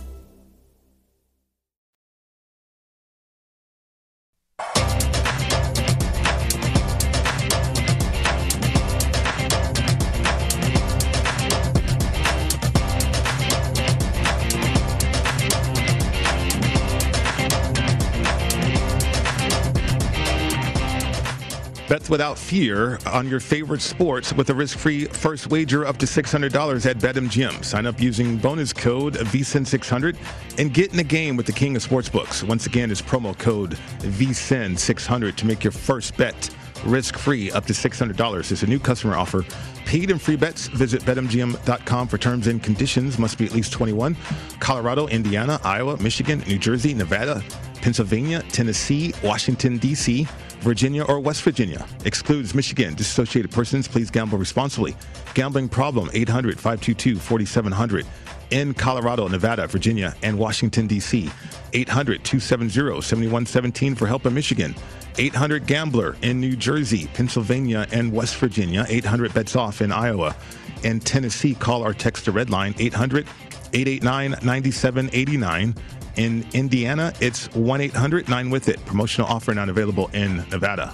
Without fear on your favorite sports with a risk-free first wager up to $600 at BetMGM. Sign up using bonus code VSIN600 and get in the game with the king of sportsbooks. Once again, it's promo code VSIN600 to make your first bet risk-free up to $600. It's a new customer offer. Paid and free bets. Visit betmgm.com for terms and conditions. Must be at least 21. Colorado, Indiana, Iowa, Michigan, New Jersey, Nevada, Pennsylvania, Tennessee, Washington, D.C., Virginia, or West Virginia. Excludes Michigan. Disassociated persons, please gamble responsibly. Gambling problem 800 522 4700. In Colorado, Nevada, Virginia, and Washington, D.C. 800 270 7117 for help in Michigan. 800 Gambler in New Jersey, Pennsylvania, and West Virginia. 800 Bets Off in Iowa and Tennessee. Call our text to Redline 800 889 9789. In Indiana, it's 1 800 9 with it. Promotional offer not available in Nevada.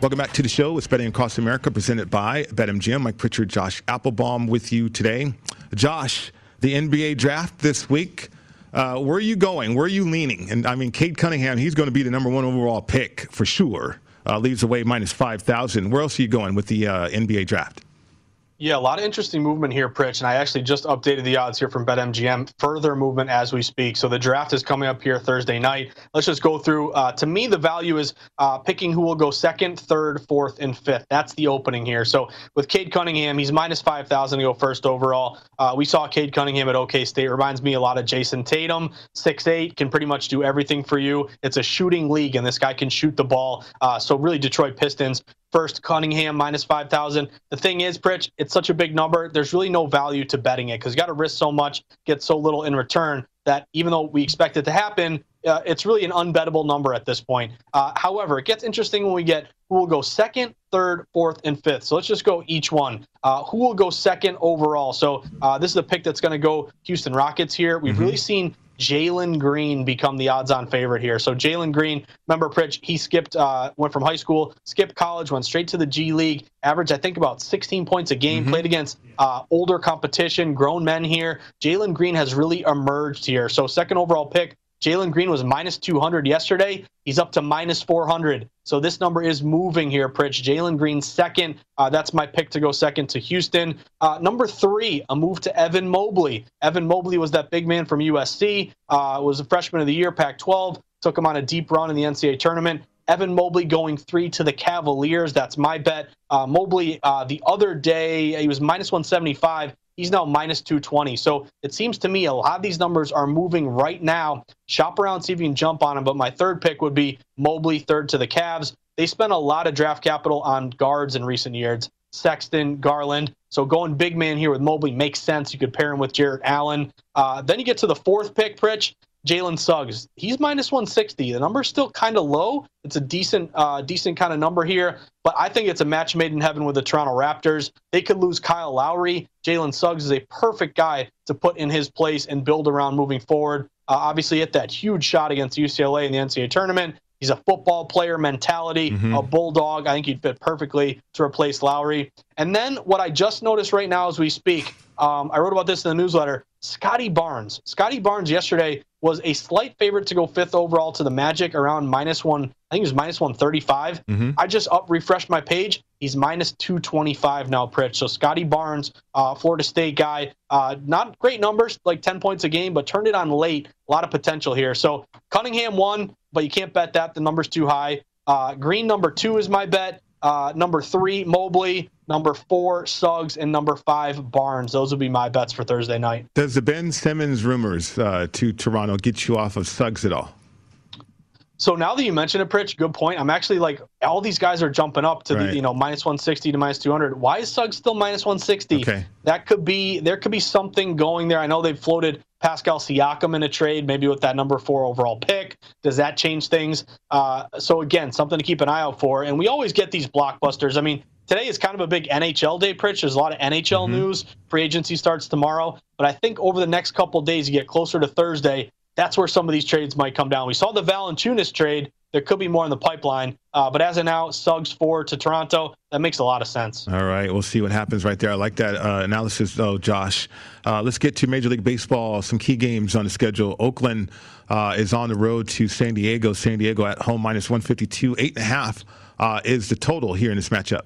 Welcome back to the show. It's Betting Across America presented by BetMGM. Mike Pritchard, Josh Applebaum with you today. Josh, the NBA draft this week. Uh, where are you going? Where are you leaning? And I mean, Cade Cunningham, he's going to be the number one overall pick for sure. Uh, leaves away minus 5,000. Where else are you going with the uh, NBA draft? Yeah, a lot of interesting movement here, Pritch, and I actually just updated the odds here from BetMGM. Further movement as we speak. So the draft is coming up here Thursday night. Let's just go through. Uh, to me, the value is uh, picking who will go second, third, fourth, and fifth. That's the opening here. So with Cade Cunningham, he's minus 5,000 to go first overall. Uh, we saw Cade Cunningham at OK State. Reminds me a lot of Jayson Tatum. Six eight can pretty much do everything for you. It's a shooting league, and this guy can shoot the ball. Uh, so really, Detroit Pistons first Cunningham minus 5,000. The thing is, Pritch, it's such a big number. There's really no value to betting it because you got to risk so much, get so little in return that even though we expect it to happen, uh, it's really an unbettable number at this point. Uh, however, it gets interesting when we get who will go second, third, fourth, and fifth. So let's just go each one. Uh, who will go second overall? So uh, this is a pick that's going to go Houston Rockets here. We've mm-hmm. really seen Jalen Green become the odds-on favorite here. So Jalen Green, remember Pritch, he skipped, uh, went from high school, skipped college, went straight to the G League, averaged I think about 16 points a game, mm-hmm. played against uh, older competition, grown men here. Jalen Green has really emerged here. So second overall pick, Jalen Green was minus 200 yesterday. He's up to minus 400. So this number is moving here, Pritch. Jalen Green second. Uh, that's my pick to go second to Houston. Uh, number three, a move to Evan Mobley. Evan Mobley was that big man from USC. Uh, was a freshman of the year, Pac-12. Took him on a deep run in the NCAA tournament. Evan Mobley going three to the Cavaliers. That's my bet. Uh, Mobley, uh, the other day, he was minus 175. He's now minus 220. So it seems to me a lot of these numbers are moving right now. Shop around, see if you can jump on them. But my third pick would be Mobley, third to the Cavs. They spent a lot of draft capital on guards in recent years. Sexton, Garland. So going big man here with Mobley makes sense. You could pair him with Jarrett Allen. Uh, then you get to the fourth pick, Pritch. Jalen Suggs. He's minus 160. The number's still kind of low. It's a decent, uh, decent kind of number here, but I think it's a match made in heaven with the Toronto Raptors. They could lose Kyle Lowry. Jalen Suggs is a perfect guy to put in his place and build around moving forward. Uh, obviously, hit that huge shot against UCLA in the NCAA tournament. He's a football player mentality, mm-hmm. a bulldog. I think he'd fit perfectly to replace Lowry. And then what I just noticed right now as we speak, um, I wrote about this in the newsletter. Scottie Barnes. Scottie Barnes yesterday was a slight favorite to go fifth overall to the Magic around minus one. I think it was minus 135. Mm-hmm. I just up refreshed my page. He's minus 225 now, Pritch. So Scottie Barnes, uh, Florida State guy, uh, not great numbers, like 10 points a game, but turned it on late. A lot of potential here. So Cunningham won, but you can't bet that. The number's too high. Uh, Green number two is my bet. Uh, number three, Mobley. Number four, Suggs. And number five, Barnes. Those would be my bets for Thursday night. Does the Ben Simmons rumors uh, to Toronto get you off of Suggs at all? So now that you mention it, Pritch, good point. I'm actually like all these guys are jumping up to right. the you know minus 160 to minus 200. Why is Suggs still minus 160? Okay. That could be there could be something going there. I know they've floated Pascal Siakam in a trade, maybe with that number four overall pick. Does that change things? Uh, so again, something to keep an eye out for. And we always get these blockbusters. I mean, today is kind of a big NHL day, Pritch. There's a lot of NHL mm-hmm. news. Free agency starts tomorrow. But I think over the next couple days, you get closer to Thursday, that's where some of these trades might come down. We saw the Valanciunas trade. There could be more in the pipeline. Uh, but as of now, Suggs four to Toronto. That makes a lot of sense. All right, we'll see what happens right there. I like that uh, analysis, though, Josh. Uh, let's get to Major League Baseball. Some key games on the schedule. Oakland uh, is on the road to San Diego. San Diego at home minus 152. Eight and a half uh, is the total here in this matchup.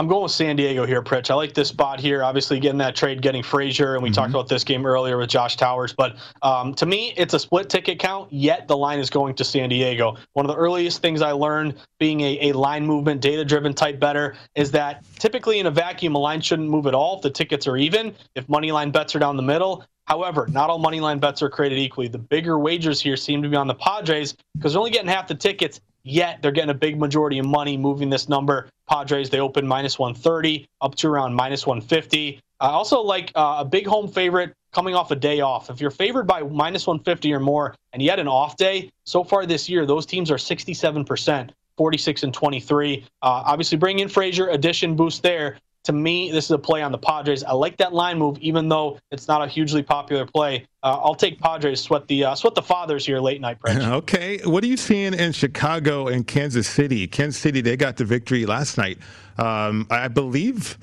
I'm going with San Diego here, Pritch. I like this spot here. Obviously, getting that trade, getting Frazier, and we mm-hmm. talked about this game earlier with Josh Towers. But um, to me, it's a split ticket count. Yet the line is going to San Diego. One of the earliest things I learned, being a, a line movement, data-driven type bettor, is that typically in a vacuum, a line shouldn't move at all if the tickets are even. If money line bets are down the middle, However, not all money line bets are created equally. The bigger wagers here seem to be on the Padres because they're only getting half the tickets yet they're getting a big majority of money moving this number. Padres, they open minus 130 up to around minus 150. I also like uh, a big home favorite coming off a day off. If you're favored by minus 150 or more and had an off day, so far this year, those teams are 67%, 46 and 23. Uh, obviously, bring in Frazier, addition boost there. To me, this is a play on the Padres. I like that line move, even though it's not a hugely popular play. Uh, I'll take Padres sweat the uh, sweat the fathers here late night. Prince. Okay, what are you seeing in Chicago and Kansas City? Kansas City they got the victory last night. Um, I believe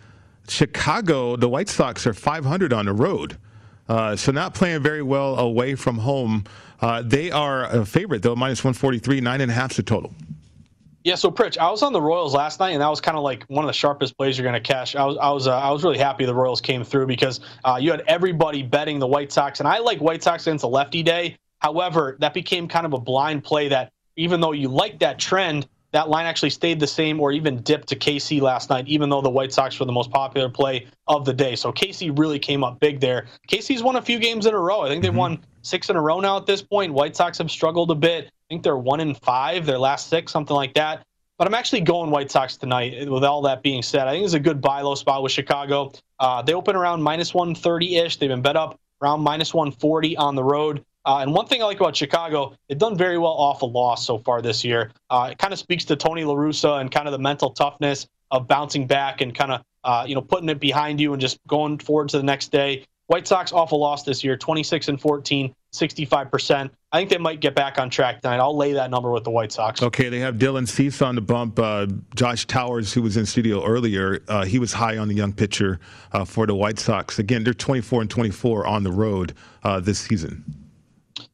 Chicago, the White Sox are 500 on the road. Uh, so not playing very well away from home. Uh, they are a favorite though, minus 143, nine and a half the total. Yeah, so Pritch, I was on the Royals last night, and that was kind of like one of the sharpest plays you're going to cash. I was, I was, uh, I was really happy the Royals came through because uh, you had everybody betting the White Sox, and I like White Sox against a lefty day. However, that became kind of a blind play. That even though you like that trend, that line actually stayed the same or even dipped to KC last night, even though the White Sox were the most popular play of the day. So KC really came up big there. KC's won a few games in a row. I think they've mm-hmm. won six in a row now at this point. White Sox have struggled a bit. Think they're one in five, their last six, something like that. But I'm actually going White Sox tonight. With all that being said, I think it's a good buy low spot with Chicago. Uh, they open around minus 130 ish. They've been bet up around minus 140 on the road. Uh, and one thing I like about Chicago, they've done very well off a loss so far this year. Uh, it kind of speaks to Tony La Russa and kind of the mental toughness of bouncing back and kind of uh, you know putting it behind you and just going forward to the next day. White Sox off a loss this year, 26 and 14, 65%. I think they might get back on track tonight. I'll lay that number with the White Sox. Okay, they have Dylan Cease on the bump. Uh, Josh Towers, who was in studio earlier, uh, he was high on the young pitcher uh, for the White Sox. Again, they're 24 and 24 on the road uh, this season.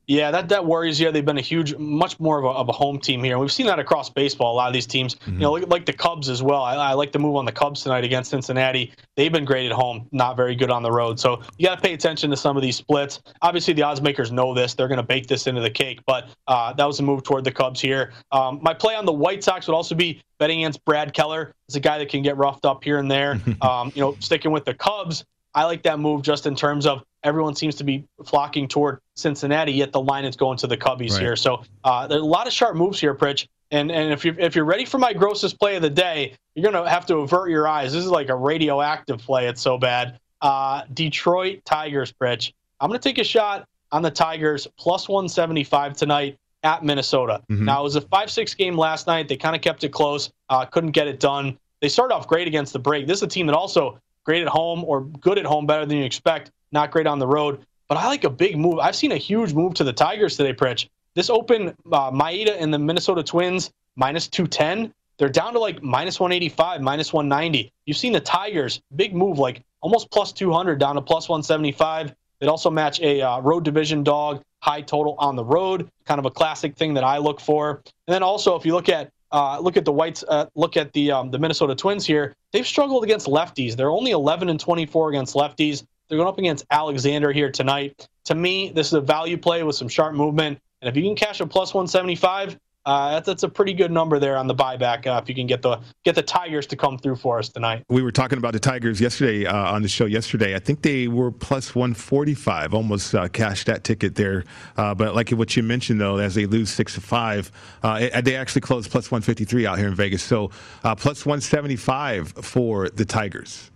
Yeah, that, that worries you. They've been a huge, much more of a, of a home team here. We've seen that across baseball. A lot of these teams, mm-hmm. you know, like, like, the Cubs as well. I, I, like to move on the Cubs tonight against Cincinnati. They've been great at home, not very good on the road. So you got to pay attention to some of these splits. Obviously, the odds makers know this. They're going to bake this into the cake. But uh, that was a move toward the Cubs here. Um, my play on the White Sox would also be betting against Brad Keller. It's a guy that can get roughed up here and there. um, you know, sticking with the Cubs, I like that move just in terms of everyone seems to be flocking toward Cincinnati, yet the line is going to the Cubbies right. here. So uh, there's a lot of sharp moves here, Pritch. And and if you're if you're ready for my grossest play of the day, you're gonna have to avert your eyes. This is like a radioactive play. It's so bad. Uh, Detroit Tigers, Pritch. I'm gonna take a shot on the Tigers plus 175 tonight at Minnesota. Mm-hmm. Now it was a five-six game last night. They kind of kept it close. Uh, couldn't get it done. They started off great against the break. This is a team that also great at home or good at home, better than you expect. Not great on the road. But I like a big move. I've seen a huge move to the Tigers today, Pritch. This open uh, Maeda and the Minnesota Twins minus 210. They're down to like minus 185, minus 190. You've seen the Tigers, big move, like almost plus 200 down to plus 175. They'd also match a uh, road division dog, high total on the road, kind of a classic thing that I look for. And then also, if you look at uh, look at the Whites. Uh, look at the um, the Minnesota Twins here. They've struggled against lefties. They're only 11 and 24 against lefties. They're going up against Alexander here tonight. To me, this is a value play with some sharp movement. And if you can cash a plus 175, uh, that's, that's a pretty good number there on the buyback. Uh, if you can get the get the Tigers to come through for us tonight. We were talking about the Tigers yesterday uh, on the show yesterday. I think they were plus 145, almost uh, cashed that ticket there. Uh, but like what you mentioned though, as they lose six to five, uh, they actually closed plus 153 out here in Vegas. So plus 175 for the Tigers.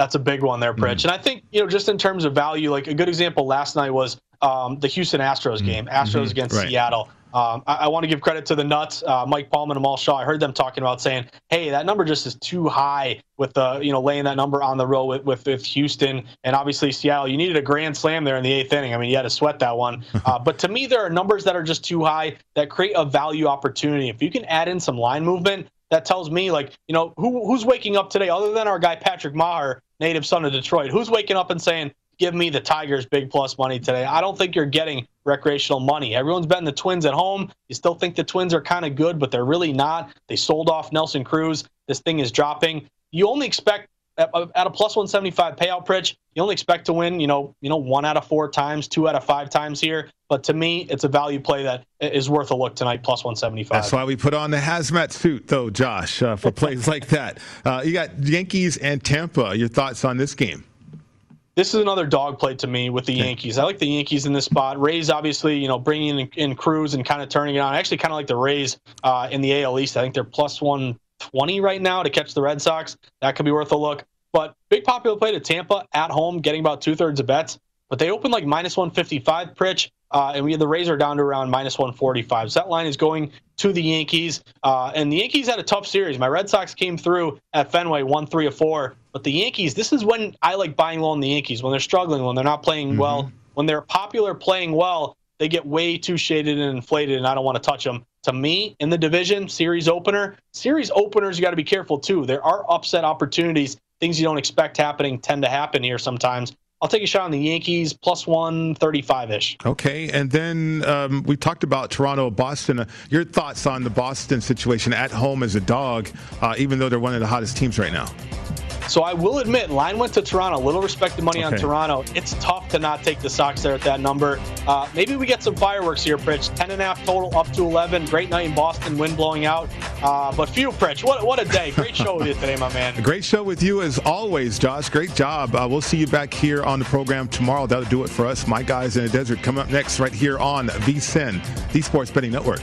That's a big one there, Pritch. Mm. And I think you know just in terms of value, like a good example last night was um, the Houston Astros mm. game, Astros mm-hmm. against right. Seattle. Um, I, I want to give credit to the nuts, uh, Mike Palm and Amal Shah. I heard them talking about saying, "Hey, that number just is too high with the you know laying that number on the road with, with, with Houston and obviously Seattle. You needed a grand slam there in the eighth inning. I mean, you had to sweat that one. Uh, but to me, there are numbers that are just too high that create a value opportunity. If you can add in some line movement, that tells me like you know who who's waking up today other than our guy Patrick Maher, native son of Detroit. Who's waking up and saying, give me the Tigers big plus money today. I don't think you're getting recreational money. Everyone's betting the Twins at home. You still think the Twins are kind of good, but they're really not. They sold off Nelson Cruz. This thing is dropping. You only expect at, a plus 175 payout pitch, you only expect to win, you know, you know, one out of four times, two out of five times here. But to me, it's a value play that is worth a look tonight, plus 175. That's why we put on the hazmat suit, though, Josh, uh, for plays like that. Uh, you got Yankees and Tampa. Your thoughts on this game? this is another dog play to me with the Yankees. I like the Yankees in this spot. Rays, obviously, you know, bringing in, in Cruz and kind of turning it on. I actually kind of like the Rays uh, in the AL East. I think they're plus 120 right now to catch the Red Sox. That could be worth a look. But big popular play to Tampa at home, getting about two thirds of bets. But they opened like minus 155, Pritch, uh, and we had the Razor down to around minus 145. So that line is going to the Yankees. Uh, and the Yankees had a tough series. My Red Sox came through at Fenway, one three of four. But the Yankees, this is when I like buying low on the Yankees when they're struggling, when they're not playing mm-hmm. well, when they're popular playing well. They get way too shaded and inflated, and I don't want to touch them. To me, in the division series opener, series openers, you got to be careful too. There are upset opportunities things you don't expect happening tend to happen here sometimes. I'll take a shot on the Yankees plus 135 ish. Okay. And then um, we talked about Toronto, Boston. Uh, your thoughts on the Boston situation at home as a dog, uh, even though they're one of the hottest teams right now? So I will admit, line went to Toronto. Little respect to money okay. on Toronto. It's tough to not take the Sox there at that number. Uh, maybe we get some fireworks here, Pritch. Ten and a half total, up to 11. Great night in Boston, wind blowing out. Uh, but few, Pritch. What, what a day. Great show with you today, my man. A great show with you as always, Josh. Great job. Uh, we'll see you back here on the program tomorrow. That'll do it for us. My guys in the desert coming up next right here on VSIN, the Sports Betting Network.